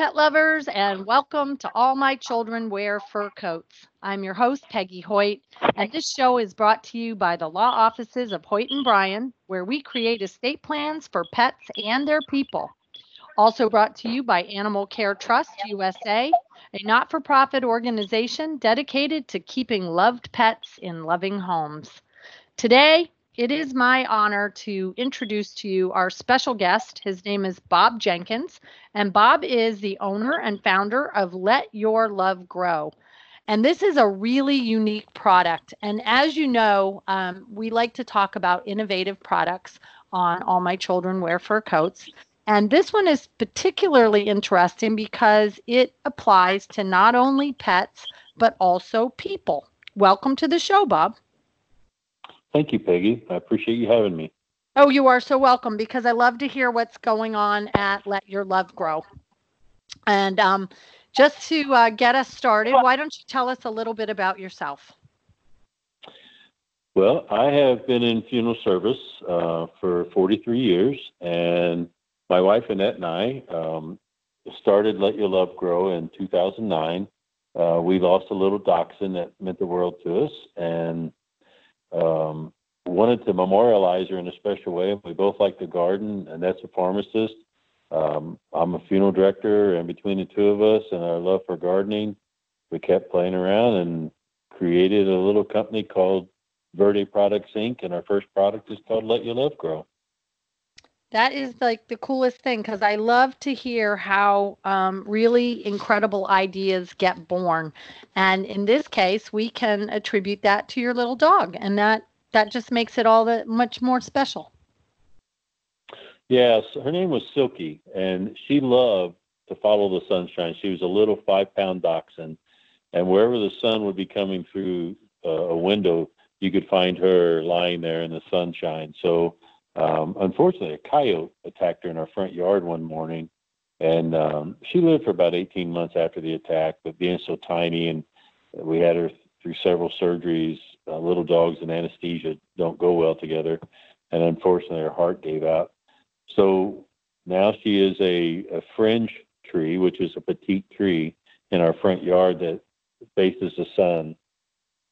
pet lovers, and welcome to All My Children Wear Fur Coats. I'm your host, Peggy Hoyt, and this show is brought to you by the law offices of Hoyt and Bryan, where we create estate plans for pets and their people. Also brought to you by Animal Care Trust USA, a not for profit organization dedicated to keeping loved pets in loving homes. Today, it is my honor to introduce to you our special guest. His name is Bob Jenkins, and Bob is the owner and founder of Let Your Love Grow. And this is a really unique product. And as you know, um, we like to talk about innovative products on All My Children Wear Fur Coats. And this one is particularly interesting because it applies to not only pets, but also people. Welcome to the show, Bob. Thank you, Peggy. I appreciate you having me. Oh, you are so welcome because I love to hear what's going on at Let Your Love Grow. And um, just to uh, get us started, why don't you tell us a little bit about yourself? Well, I have been in funeral service uh, for 43 years, and my wife Annette and I um, started Let Your Love Grow in 2009. Uh, we lost a little dachshund that meant the world to us, and um, wanted to memorialize her in a special way. We both like the garden, Annette's a pharmacist. Um, I'm a funeral director, and between the two of us and our love for gardening, we kept playing around and created a little company called Verde Products Inc. And our first product is called Let Your Love Grow. That is like the coolest thing because I love to hear how um, really incredible ideas get born, and in this case, we can attribute that to your little dog, and that that just makes it all that much more special. Yes, her name was Silky, and she loved to follow the sunshine. She was a little five-pound dachshund, and wherever the sun would be coming through uh, a window, you could find her lying there in the sunshine. So um, unfortunately, a coyote attacked her in our front yard one morning, and um, she lived for about 18 months after the attack. But being so tiny, and we had her through several surgeries, uh, little dogs and anesthesia don't go well together, and unfortunately, her heart gave out. So now she is a, a fringe tree, which is a petite tree in our front yard that faces the sun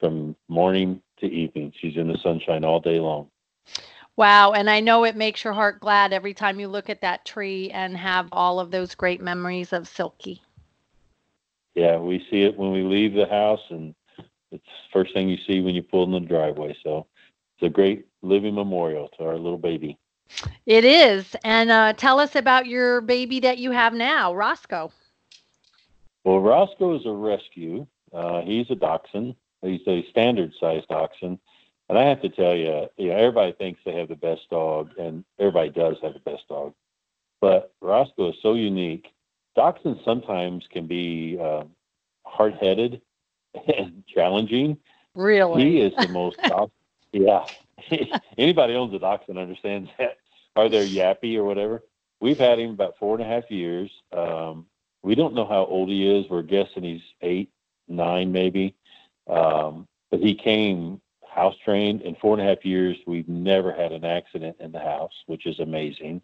from morning to evening. She's in the sunshine all day long. Wow. And I know it makes your heart glad every time you look at that tree and have all of those great memories of Silky. Yeah, we see it when we leave the house, and it's the first thing you see when you pull in the driveway. So it's a great living memorial to our little baby. It is. And uh, tell us about your baby that you have now, Roscoe. Well, Roscoe is a rescue. Uh, he's a dachshund. He's a standard sized dachshund. And I have to tell you, you know, everybody thinks they have the best dog, and everybody does have the best dog. But Roscoe is so unique. Dachshunds sometimes can be uh, hard-headed and challenging. Really, he is the most. yeah, anybody owns a dachshund understands that. Are they yappy or whatever? We've had him about four and a half years. Um, we don't know how old he is. We're guessing he's eight, nine, maybe. Um, but he came house trained. In four and a half years, we've never had an accident in the house, which is amazing.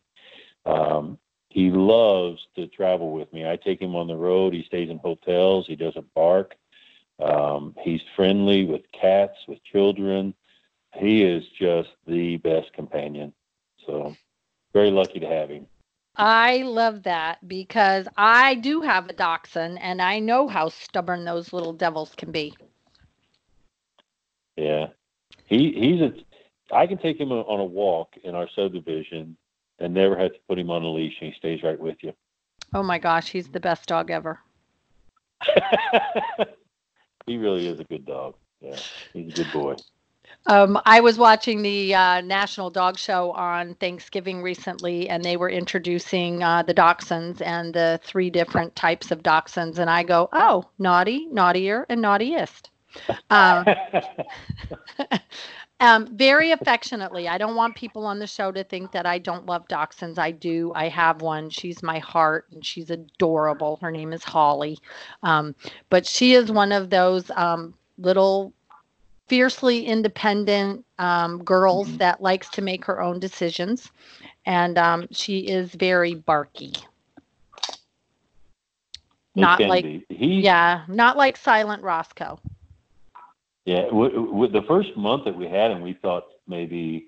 Um, he loves to travel with me. I take him on the road. He stays in hotels. He doesn't bark. Um, he's friendly with cats, with children. He is just the best companion. So, very lucky to have him. I love that because I do have a dachshund and I know how stubborn those little devils can be. Yeah, he he's a. I can take him on a walk in our subdivision and never have to put him on a leash, and he stays right with you. Oh my gosh, he's the best dog ever. he really is a good dog. Yeah, he's a good boy. Um, I was watching the uh, National Dog Show on Thanksgiving recently, and they were introducing uh, the dachshunds and the three different types of dachshunds. And I go, oh, naughty, naughtier, and naughtiest. Um, um, very affectionately. I don't want people on the show to think that I don't love dachshunds. I do. I have one. She's my heart, and she's adorable. Her name is Holly. Um, but she is one of those um, little fiercely independent um, girls mm-hmm. that likes to make her own decisions, and um, she is very barky. Not like be. He, yeah, not like Silent Roscoe. Yeah, w- w- the first month that we had him, we thought maybe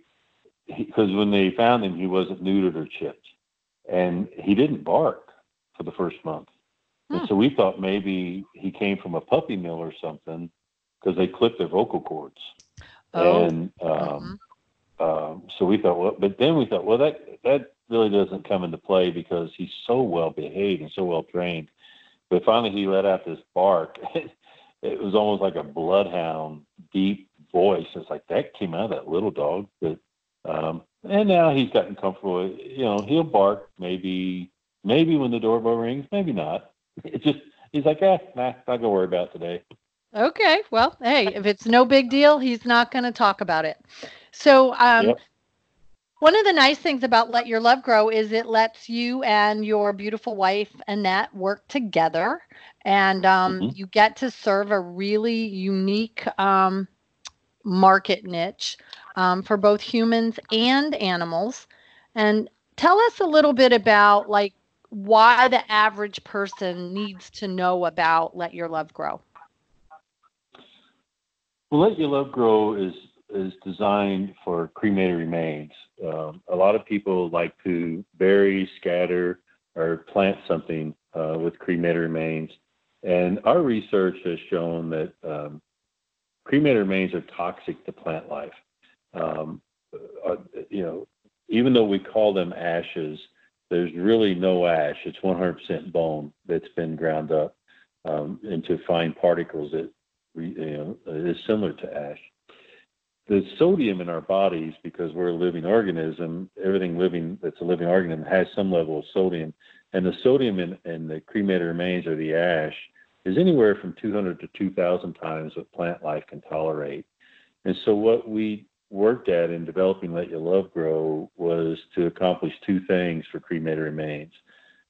because when they found him, he wasn't neutered or chipped, and he didn't bark for the first month. Hmm. And so we thought maybe he came from a puppy mill or something because they clipped their vocal cords. Oh. And um, mhm. um, so we thought, well, but then we thought, well, that that really doesn't come into play because he's so well behaved and so well trained. But finally, he let out this bark. it was almost like a bloodhound, deep voice. It's like that came out of that little dog. But um, and now he's gotten comfortable. You know, he'll bark maybe maybe when the doorbell rings, maybe not. It's just he's like, eh, nah, not gonna worry about it today. Okay. Well, hey, if it's no big deal, he's not going to talk about it. So, um, Yep. One of the nice things about Let Your Love Grow is it lets you and your beautiful wife, Annette, work together. And um, Mhm. you get to serve a really unique um, market niche um, for both humans and animals. And tell us a little bit about like why the average person needs to know about Let Your Love Grow. Well, Let Your Love Grow is is designed for cremated remains. Um, a lot of people like to bury, scatter, or plant something uh, with cremated remains, and our research has shown that um, cremated remains are toxic to plant life. Um, uh, you know, even though we call them ashes, there's really no ash. It's 100% bone that's been ground up um, into fine particles that you know, is similar to ash. The sodium in our bodies, because we're a living organism, everything living that's a living organism has some level of sodium, and the sodium in, in the cremated remains or the ash is anywhere from 200 to 2,000 times what plant life can tolerate. And so, what we worked at in developing Let Your Love Grow was to accomplish two things for cremated remains.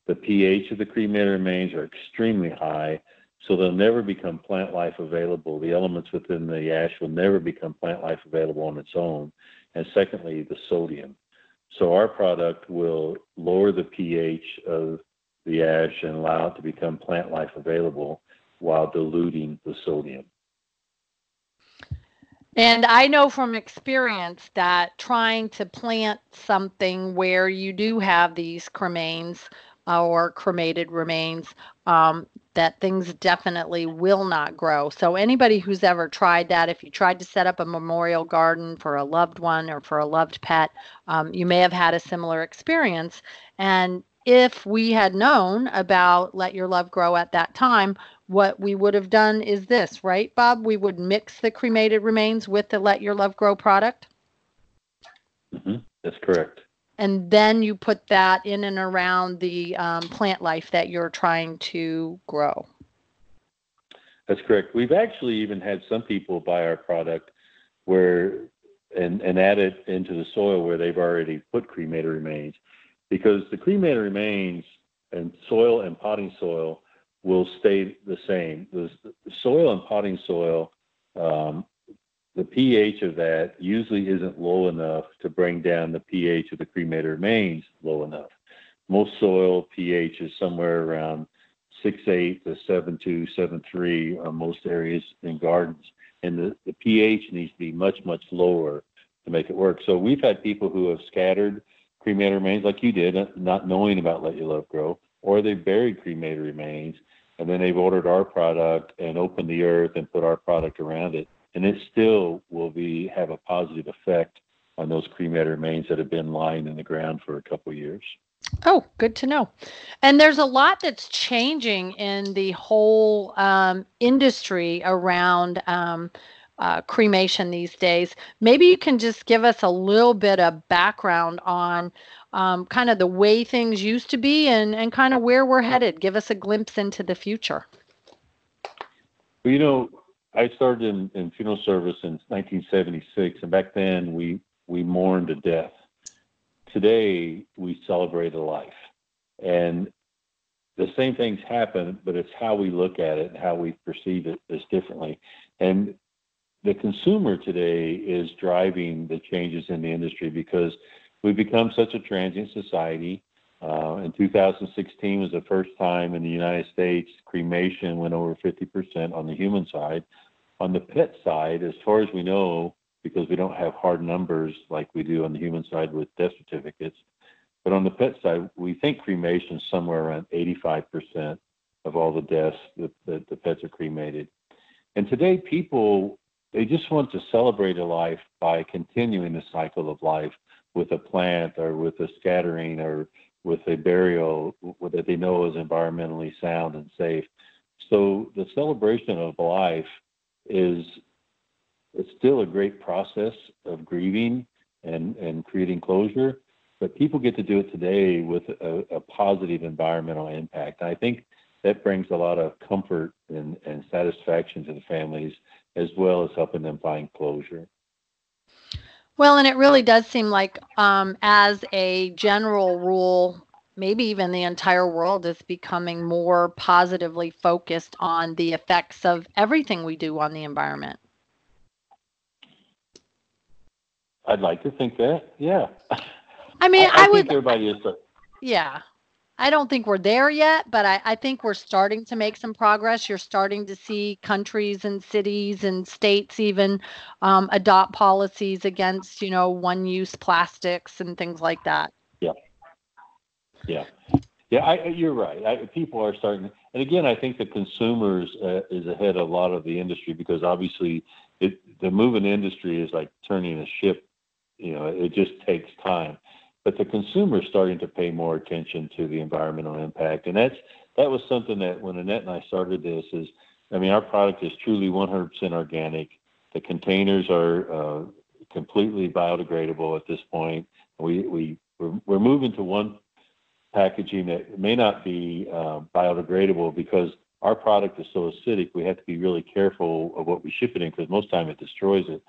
The pH of the cremated remains are extremely high, so they'll never become plant life available. The elements within the ash will never become plant life available on its own. And secondly, the sodium. So our product will lower the pH of the ash and allow it to become plant life available while diluting the sodium. And I know from experience that trying to plant something where you do have these cremains or cremated remains, um, that things definitely will not grow. So, anybody who's ever tried that, if you tried to set up a memorial garden for a loved one or for a loved pet, um, you may have had a similar experience. And if we had known about Let Your Love Grow at that time, what we would have done is this, right, Bob? We would mix the cremated remains with the Let Your Love Grow product. hmm That's correct. And then you put that in and around the um, plant life that you're trying to grow. That's correct. We've actually even had some people buy our product where and, and add it into the soil where they've already put cremated remains because the cremated remains and soil and potting soil will stay the same. The, soil and potting soil, um, the pH of that usually isn't low enough to bring down the pH of the cremated remains low enough. Most soil pH is somewhere around 6.8 to 7.2, 7.3 on most areas in gardens. And the, the pH needs to be much, much lower to make it work. So we've had people who have scattered cremated remains like you did, not knowing about Let Your Love Grow, or they buried cremated remains, and then they've ordered our product and opened the earth and put our product around it. And it still will be have a positive effect on those cremated remains that have been lying in the ground for a couple of years. Oh, good to know. And there's a lot that's changing in the whole um, industry around um, uh, cremation these days. Maybe you can just give us a little bit of background on um, kind of the way things used to be and, and kind of where we're headed. Give us a glimpse into the future. Well, you know, I started in, in funeral service in 1976, and back then we we mourned a death. Today we celebrate a life, and the same things happen, but it's how we look at it and how we perceive it is differently. And the consumer today is driving the changes in the industry because we've become such a transient society. Uh, in 2016 was the first time in the United States cremation went over 50% on the human side. On the pet side, as far as we know, because we don't have hard numbers like we do on the human side with death certificates, but on the pet side, we think cremation is somewhere around 85% of all the deaths that, that the pets are cremated. And today, people they just want to celebrate a life by continuing the cycle of life with a plant or with a scattering or with a burial that they know is environmentally sound and safe. So the celebration of life is it's still a great process of grieving and, and creating closure, but people get to do it today with a, a positive environmental impact. And I think that brings a lot of comfort and, and satisfaction to the families as well as helping them find closure. Well, and it really does seem like, um, as a general rule, maybe even the entire world is becoming more positively focused on the effects of everything we do on the environment. I'd like to think that, yeah. I mean, I, I, I would. everybody is. Yeah, I don't think we're there yet, but I, I, think we're starting to make some progress. You're starting to see countries and cities and states even um, adopt policies against, you know, one-use plastics and things like that. Yeah. Yeah. Yeah, I, you're right. I, people are starting, and again, I think the consumers uh, is ahead of a lot of the industry because obviously, it, the moving industry is like turning a ship. You know, it just takes time but the consumer is starting to pay more attention to the environmental impact, and that's that was something that when Annette and I started this is, I mean, our product is truly 100% organic. The containers are uh, completely biodegradable at this point. We we we're, we're moving to one packaging that may not be uh, biodegradable because our product is so acidic. We have to be really careful of what we ship it in because most time it destroys it.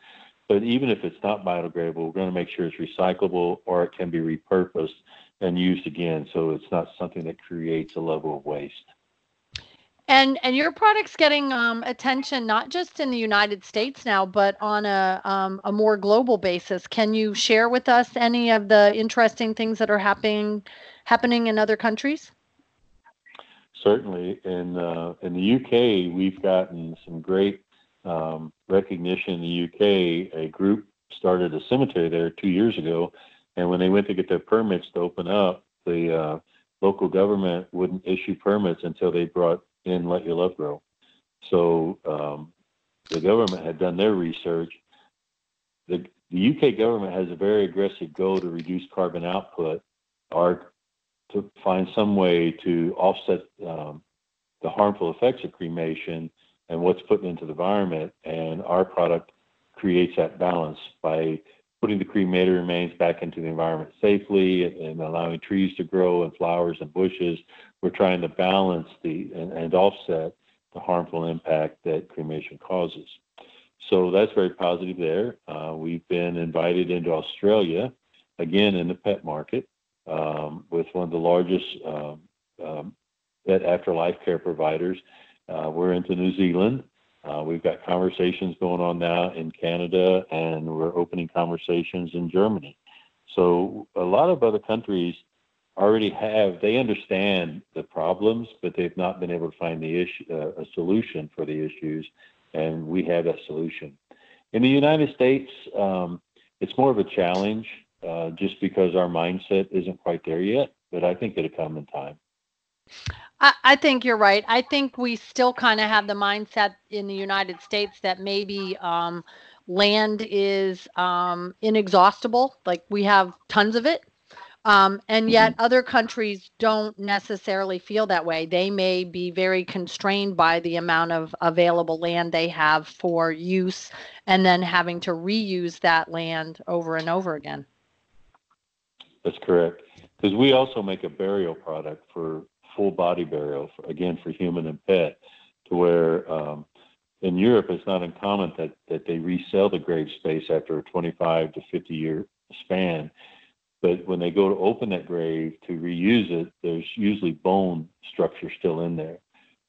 But even if it's not biodegradable, we're going to make sure it's recyclable or it can be repurposed and used again. So it's not something that creates a level of waste. And and your product's getting um, attention not just in the United States now, but on a um, a more global basis. Can you share with us any of the interesting things that are happening happening in other countries? Certainly, in uh, in the UK, we've gotten some great um, recognition in the UK, a group started a cemetery there two years ago, and when they went to get their permits to open up, the uh, local government wouldn't issue permits until they brought in Let Your Love Grow. So um, the government had done their research. The, the UK government has a very aggressive goal to reduce carbon output or to find some way to offset um, the harmful effects of cremation and what's put into the environment. And our product creates that balance by putting the cremated remains back into the environment safely and allowing trees to grow and flowers and bushes. We're trying to balance the and, and offset the harmful impact that cremation causes. So that's very positive there. Uh, we've been invited into Australia, again in the pet market, um, with one of the largest um, um, afterlife care providers uh, we're into New Zealand. Uh, we've got conversations going on now in Canada, and we're opening conversations in Germany. So a lot of other countries already have they understand the problems, but they've not been able to find the issue uh, a solution for the issues, and we have that solution. In the United States, um, it's more of a challenge uh, just because our mindset isn't quite there yet, but I think it'll come in time. I, I think you're right. I think we still kind of have the mindset in the United States that maybe um, land is um, inexhaustible. Like we have tons of it. Um, and yet mm-hmm. other countries don't necessarily feel that way. They may be very constrained by the amount of available land they have for use and then having to reuse that land over and over again. That's correct. Because we also make a burial product for full body burial, for, again, for human and pet, to where um, in Europe it's not uncommon that, that they resell the grave space after a 25 to 50 year span. But when they go to open that grave to reuse it, there's usually bone structure still in there.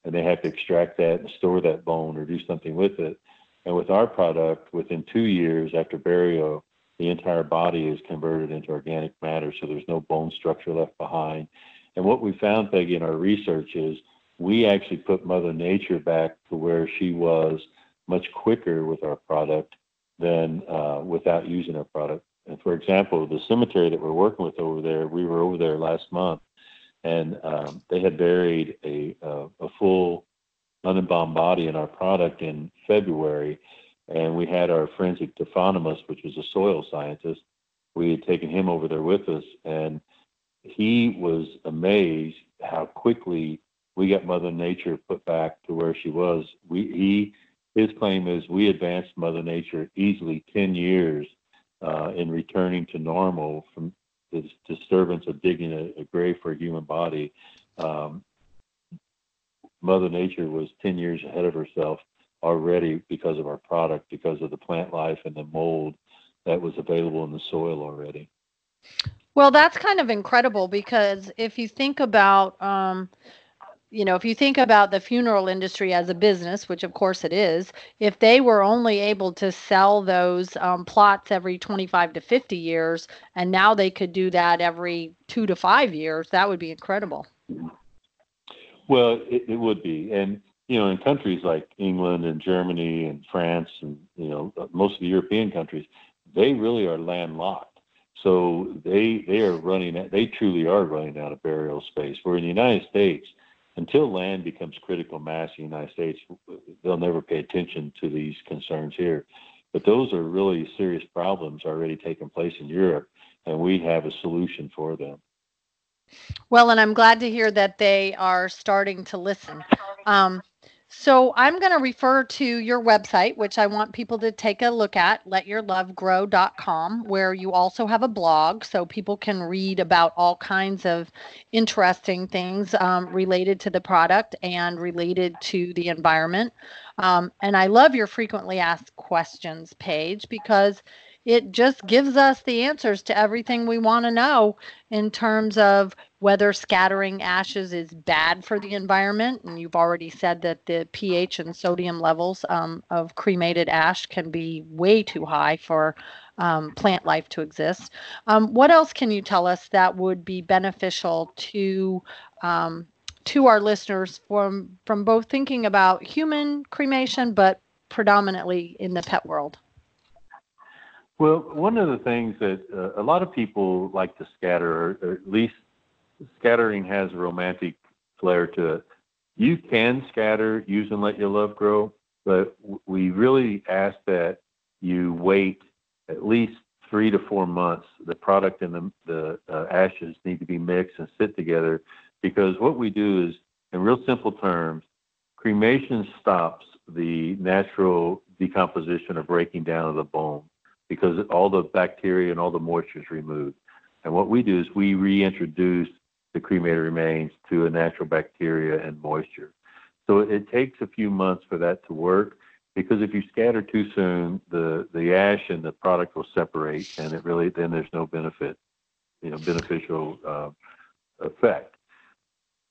And they have to extract that and store that bone or do something with it. And with our product, within two years after burial, the entire body is converted into organic matter, so there's no bone structure left behind. And what we found, Peggy, in our research is we actually put Mother Nature back to where she was much quicker with our product than uh, without using our product. And for example, the cemetery that we're working with over there, we were over there last month, and um, they had buried a, uh, a full unembalmed body in our product in February, and we had our forensic taphonomist, which was a soil scientist. We had taken him over there with us, and he was amazed how quickly we got Mother Nature put back to where she was. We he his claim is we advanced Mother Nature easily ten years uh, in returning to normal from the disturbance of digging a, a grave for a human body. Um, Mother Nature was 10 years ahead of herself already because of our product, because of the plant life and the mold that was available in the soil already. Well, that's kind of incredible because if you think about, um, you know, if you think about the funeral industry as a business, which of course it is, if they were only able to sell those um, plots every 25 to 50 years, and now they could do that every two to five years, that would be incredible. Well, it, it would be, and you know, in countries like England and Germany and France and you know most of the European countries, they really are landlocked. So they they are running. They truly are running out of burial space. Where in the United States, until land becomes critical mass in the United States, they'll never pay attention to these concerns here. But those are really serious problems already taking place in Europe, and we have a solution for them. Well, and I'm glad to hear that they are starting to listen. Um, so I'm going to refer to your website, which I want people to take a look at, letyourlovegrow.com, where you also have a blog so people can read about all kinds of interesting things um, related to the product and related to the environment. Um, and I love your frequently asked questions page because it just gives us the answers to everything we want to know in terms of whether scattering ashes is bad for the environment. And you've already said that the pH and sodium levels um, of cremated ash can be way too high for um, plant life to exist. Um, what else can you tell us that would be beneficial to um, to our listeners from from both thinking about human cremation, but predominantly in the pet world? Well, one of the things that uh, a lot of people like to scatter, or at least scattering has a romantic flair to it. You can scatter, use and let your love grow, but we really ask that you wait at least three to four months. The product and the, the uh, ashes need to be mixed and sit together because what we do is, in real simple terms, cremation stops the natural decomposition or breaking down of the bone because all the bacteria and all the moisture is removed. And what we do is we reintroduce the cremated remains to a natural bacteria and moisture. So it takes a few months for that to work because if you scatter too soon, the, the ash and the product will separate and it really, then there's no benefit, you know, beneficial uh, effect.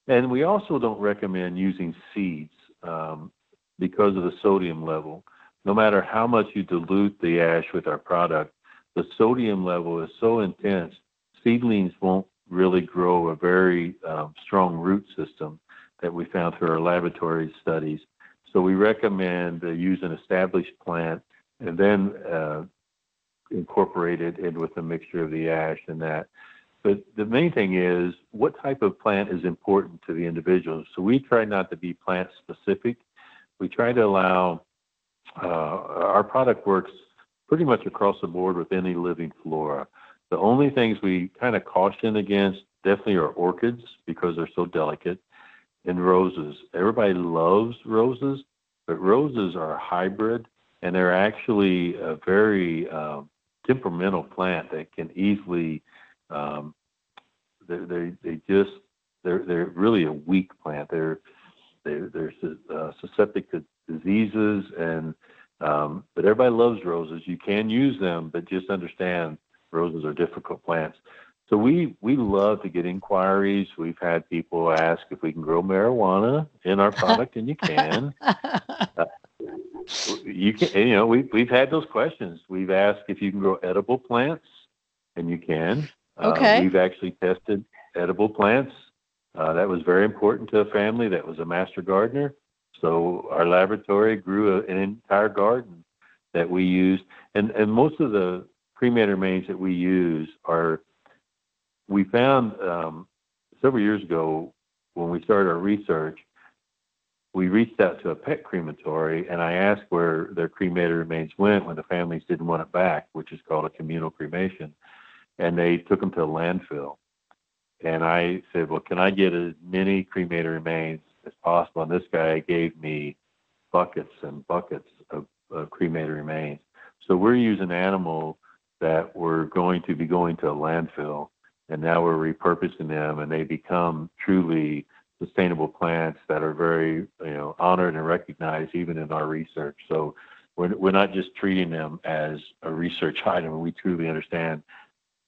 And we also don't recommend using seeds um, because of the sodium level no matter how much you dilute the ash with our product, the sodium level is so intense, seedlings won't really grow a very um, strong root system that we found through our laboratory studies. So we recommend uh, use an established plant and then uh, incorporate it in with a mixture of the ash and that. But the main thing is what type of plant is important to the individual. So we try not to be plant specific. We try to allow our product works pretty much across the board with any living flora. The only things we kind of caution against definitely are orchids because they're so delicate and roses. Everybody loves roses, but roses are a hybrid and they're actually a very um, temperamental plant that can easily um, they, they they just they're they're really a weak plant. They're they're, they're uh, susceptible to diseases and um, but everybody loves roses. You can use them, but just understand roses are difficult plants. So we we love to get inquiries. We've had people ask if we can grow marijuana in our product, and you can. Uh, you can, you know, we've we've had those questions. We've asked if you can grow edible plants, and you can. Okay. Uh, we've actually tested edible plants. Uh, that was very important to a family that was a master gardener. So our laboratory grew a, an entire garden that we used, and and most of the cremated remains that we use are. We found um, several years ago when we started our research, we reached out to a pet crematory and I asked where their cremated remains went when the families didn't want it back, which is called a communal cremation. And they took them to a landfill. And I said, Well, can I get as many cremated remains as possible? And this guy gave me buckets and buckets of, of cremated remains. So we're using animals that were going to be going to a landfill and now we're repurposing them and they become truly sustainable plants that are very you know honored and recognized even in our research so we're, we're not just treating them as a research item we truly understand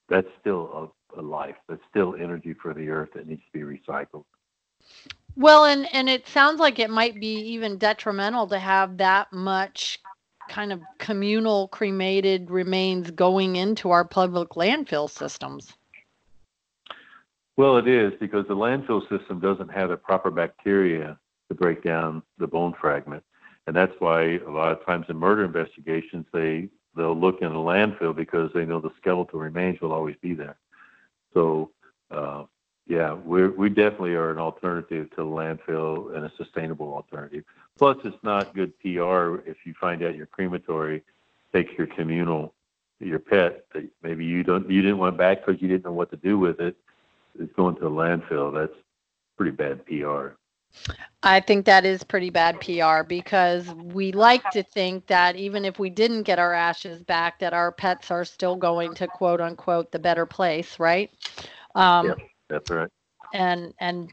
that's still a, a life that's still energy for the earth that needs to be recycled well and and it sounds like it might be even detrimental to have that much kind of communal cremated remains going into our public landfill systems well, it is because the landfill system doesn't have the proper bacteria to break down the bone fragment, and that's why a lot of times in murder investigations they they'll look in the landfill because they know the skeletal remains will always be there. So, uh, yeah, we we definitely are an alternative to the landfill and a sustainable alternative. Plus, it's not good PR if you find out your crematory takes your communal your pet that maybe you don't you didn't want back because you didn't know what to do with it is going to a landfill, that's pretty bad PR. I think that is pretty bad PR because we like to think that even if we didn't get our ashes back, that our pets are still going to quote unquote the better place, right? Um, yeah, that's right. And and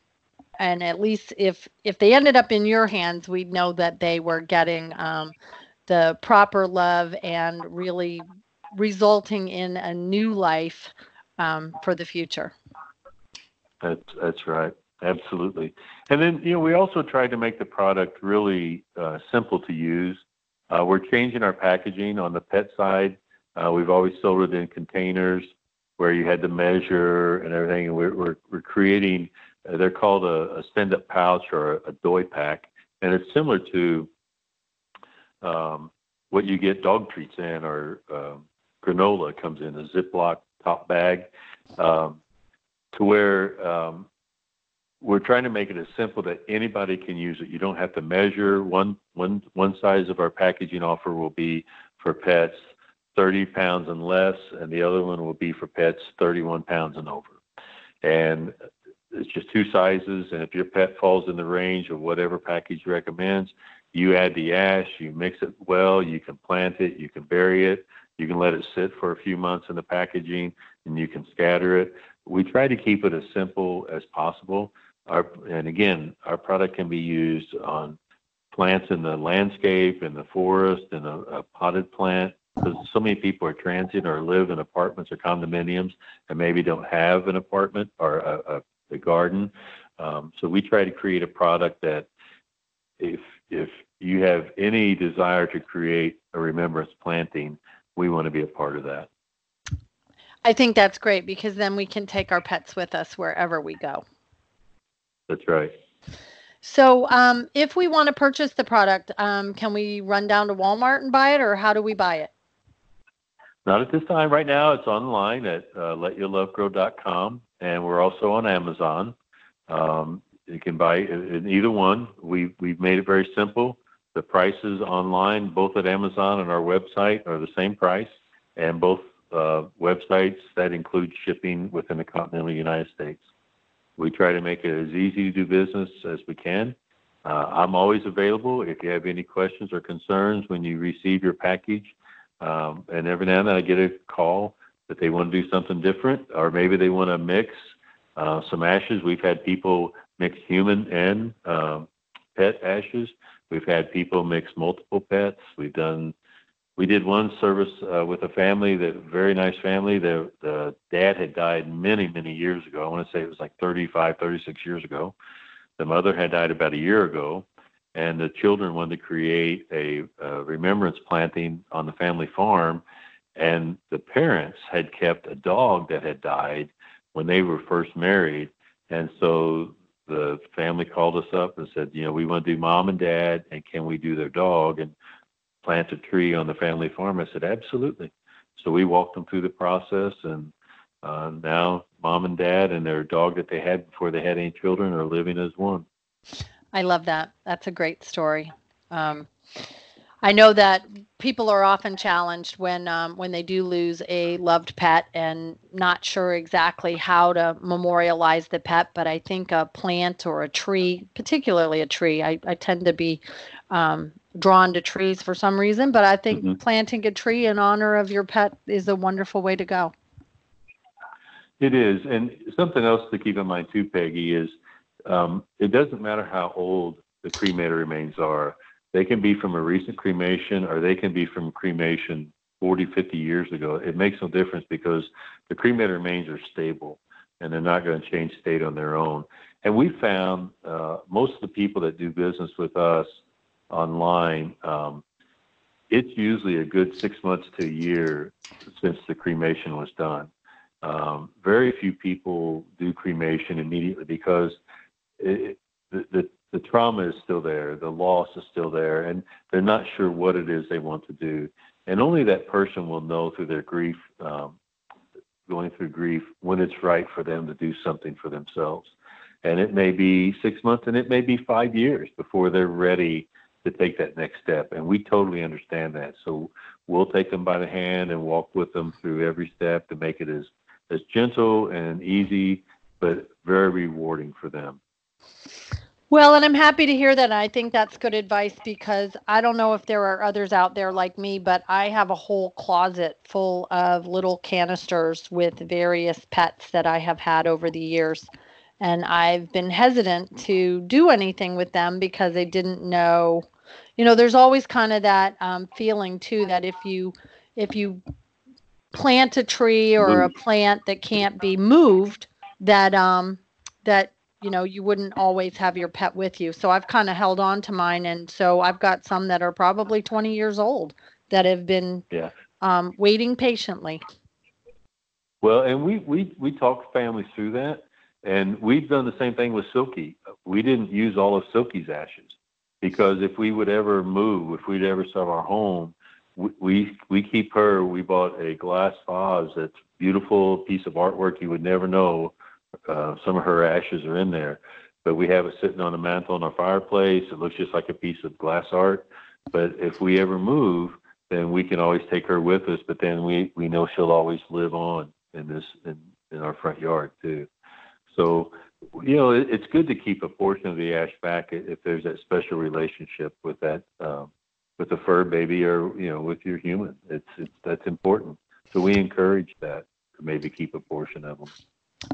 and at least if if they ended up in your hands, we'd know that they were getting um, the proper love and really resulting in a new life um, for the future. That's that's right. Absolutely. And then you know we also tried to make the product really uh, simple to use. Uh, we're changing our packaging on the pet side. Uh, we've always sold it in containers where you had to measure and everything. And we're we're, we're creating. Uh, they're called a, a stand-up pouch or a, a doy pack, and it's similar to um, what you get dog treats in or um, granola comes in a Ziploc top bag. Um, to where um, we're trying to make it as simple that anybody can use it. You don't have to measure. One one one size of our packaging offer will be for pets 30 pounds and less, and the other one will be for pets 31 pounds and over. And it's just two sizes. And if your pet falls in the range of whatever package recommends, you add the ash, you mix it well, you can plant it, you can bury it, you can let it sit for a few months in the packaging, and you can scatter it we try to keep it as simple as possible. Our, and again, our product can be used on plants in the landscape, in the forest, in a, a potted plant, because so many people are transient or live in apartments or condominiums and maybe don't have an apartment or a, a, a garden. Um, so we try to create a product that if if you have any desire to create a remembrance planting, we want to be a part of that. I think that's great because then we can take our pets with us wherever we go. That's right. So, um, if we want to purchase the product, um, can we run down to Walmart and buy it, or how do we buy it? Not at this time. Right now, it's online at uh, letyourlovegrow.com, and we're also on Amazon. Um, you can buy in either one. We we've made it very simple. The prices online, both at Amazon and our website, are the same price, and both uh, websites that include shipping within the continental United States. We try to make it as easy to do business as we can. Uh, I'm always available if you have any questions or concerns when you receive your package. Um, and every now and then I get a call that they want to do something different, or maybe they want to mix uh, some ashes. We've had people mix human and uh, pet ashes. We've had people mix multiple pets. We've done we did one service uh, with a family that very nice family the the dad had died many many years ago i want to say it was like 35 36 years ago the mother had died about a year ago and the children wanted to create a, a remembrance planting on the family farm. And the parents had kept a dog that had died when they were first married. And so the family called us up and said, you know, we want to do mom and dad, and can we do their dog and plant a tree on the family farm? I said, absolutely. So we walked them through the process, and uh, now mom and dad and their dog that they had before they had any children are living as one. I love that. That's a great story. Um, I know that people are often challenged when um, when they do lose a loved pet and not sure exactly how to memorialize the pet. But I think a plant or a tree, particularly a tree, I, I tend to be um, drawn to trees for some reason. But I think mm-hmm. planting a tree in honor of your pet is a wonderful way to go. It is, and something else to keep in mind too, Peggy, is um, it doesn't matter how old the cremated remains are. They can be from a recent cremation or they can be from cremation 40, 50 years ago. It makes no difference because the cremated remains are stable and they're not going to change state on their own. And we found uh, most of the people that do business with us online, um, it's usually a good six months to a year since the cremation was done. Um, very few people do cremation immediately because it, the, the the trauma is still there, the loss is still there, and they're not sure what it is they want to do. And only that person will know through their grief, um, going through grief, when it's right for them to do something for themselves. And it may be six months and it may be five years before they're ready to take that next step. And we totally understand that. So we'll take them by the hand and walk with them through every step to make it as, as gentle and easy, but very rewarding for them. Well, and I'm happy to hear that. I think that's good advice because I don't know if there are others out there like me, but I have a whole closet full of little canisters with various pets that I have had over the years. And I've been hesitant to do anything with them because I didn't know. You know, there's always kind of that um, feeling too that if you if you plant a tree or a plant that can't be moved, that um that you know you wouldn't always have your pet with you. So i've kind of held on to mine and so i've got some that are probably 20 years old that have been yeah. um, waiting patiently. Well and we we we talk families through that and we've done the same thing with silky. We didn't use all of silky's ashes because if we would ever move if we'd ever sell our home we, we we keep her. We bought a glass vase that's beautiful piece of artwork you would never know uh, some of her ashes are in there, but we have it sitting on the mantle in our fireplace. It looks just like a piece of glass art. But if we ever move, then we can always take her with us. But then we we know she'll always live on in this in, in our front yard too. So you know it, it's good to keep a portion of the ash back if there's that special relationship with that um, with the fur baby or you know with your human. It's it's that's important. So we encourage that to maybe keep a portion of them.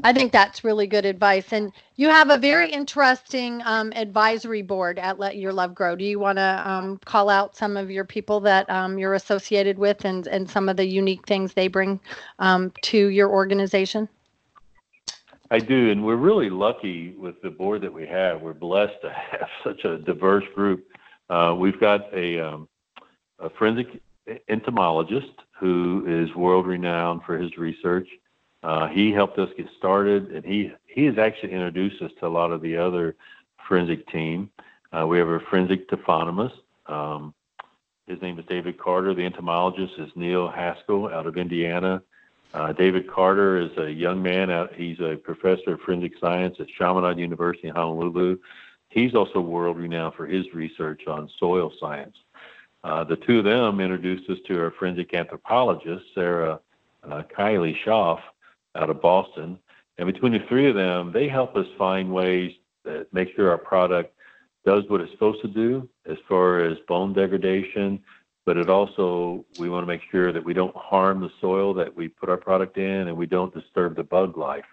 I think that's really good advice. And you have a very interesting um, advisory board at Let Your Love Grow. Do you want to um, call out some of your people that um, you're associated with and, and some of the unique things they bring um, to your organization? I do. And we're really lucky with the board that we have. We're blessed to have such a diverse group. Uh, we've got a, um, a forensic entomologist who is world renowned for his research. Uh, he helped us get started, and he he has actually introduced us to a lot of the other forensic team. Uh, we have a forensic taphonomist. Um, his name is David Carter. The entomologist is Neal Haskell out of Indiana. Uh, David Carter is a young man. Out, he's a professor of forensic science at Chaminade University in Honolulu. He's also world renowned for his research on soil science. Uh, the two of them introduced us to our forensic anthropologist, Sarah uh, Kiley Schaff, out of Boston. And between the three of them, they help us find ways that make sure our product does what it's supposed to do as far as bone degradation, but it also we want to make sure that we don't harm the soil that we put our product in and we don't disturb the bug life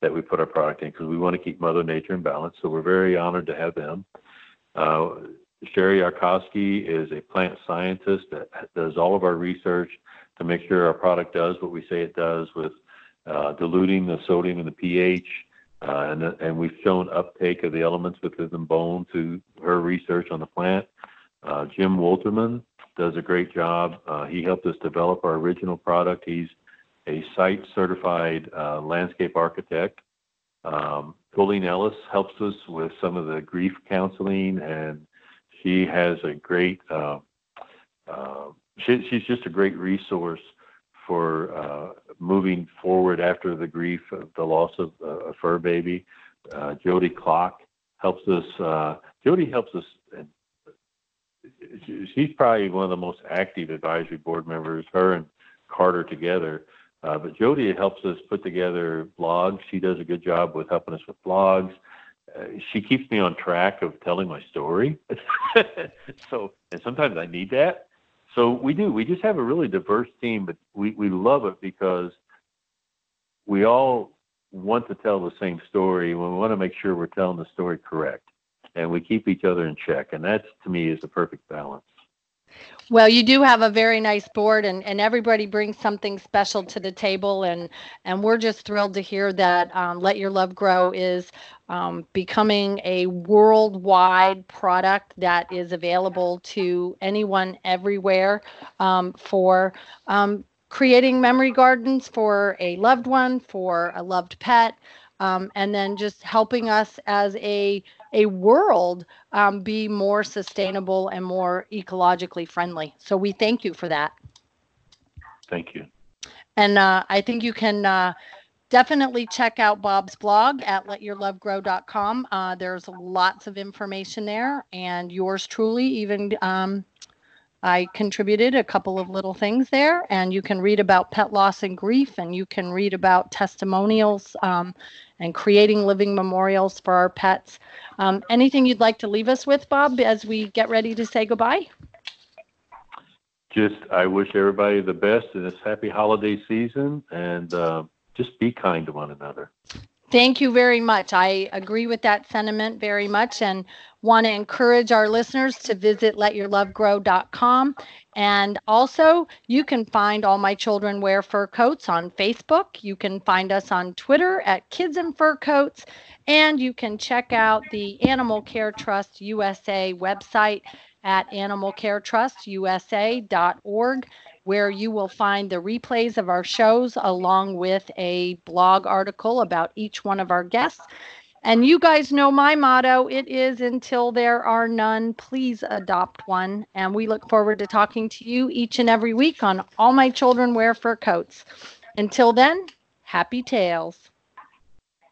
that we put our product in because we want to keep Mother Nature in balance. So we're very honored to have them. Uh, Sherry Arkowski is a plant scientist that does all of our research to make sure our product does what we say it does with diluting the sodium and the pH, uh, and and we've shown uptake of the elements within the bone through her research on the plant. Uh, Jim Wolterman does a great job. Uh, he helped us develop our original product. He's a site certified uh, landscape architect. Um, Colleen Ellis helps us with some of the grief counseling, and she has a great. Uh, uh, she, she's just a great resource for uh, moving forward after the grief of the loss of a fur baby. Uh, Jody Clock helps us. Uh, Jody helps us. And she's probably one of the most active advisory board members. Her and Carter together. Uh, but Jody helps us put together blogs. She does a good job with helping us with blogs. Uh, she keeps me on track of telling my story. so, and sometimes I need that. So we do. We just have a really diverse team, but we, we love it because we all want to tell the same story. We want to make sure we're telling the story correct, and we keep each other in check. And that, to me, is the perfect balance. Well, you do have a very nice board, and, and everybody brings something special to the table, and and we're just thrilled to hear that um, Let Your Love Grow is um, becoming a worldwide product that is available to anyone everywhere um, for um, creating memory gardens for a loved one, for a loved pet, um, and then just helping us as a a world um, be more sustainable and more ecologically friendly. So we thank you for that. Thank you. And uh, I think you can uh, definitely check out Bob's blog at letyourlovegrow.com. Uh, there's lots of information there, and yours truly even. Um, I contributed a couple of little things there, and you can read about pet loss and grief, and you can read about testimonials um, and creating living memorials for our pets. Um, anything you'd like to leave us with, Bob, as we get ready to say goodbye? Just, I wish everybody the best in this happy holiday season and uh, just be kind to one another. Thank you very much. I agree with that sentiment very much and want to encourage our listeners to visit letyourlovegrow.com. And also, you can find All My Children Wear Fur Coats on Facebook. You can find us on Twitter at Kids in Fur Coats. And you can check out the Animal Care Trust USA website at animalcaretrustusa.org where you will find the replays of our shows along with a blog article about each one of our guests. And you guys know my motto it is until there are none, please adopt one. And we look forward to talking to you each and every week on All My Children Wear Fur Coats. Until then, happy tails.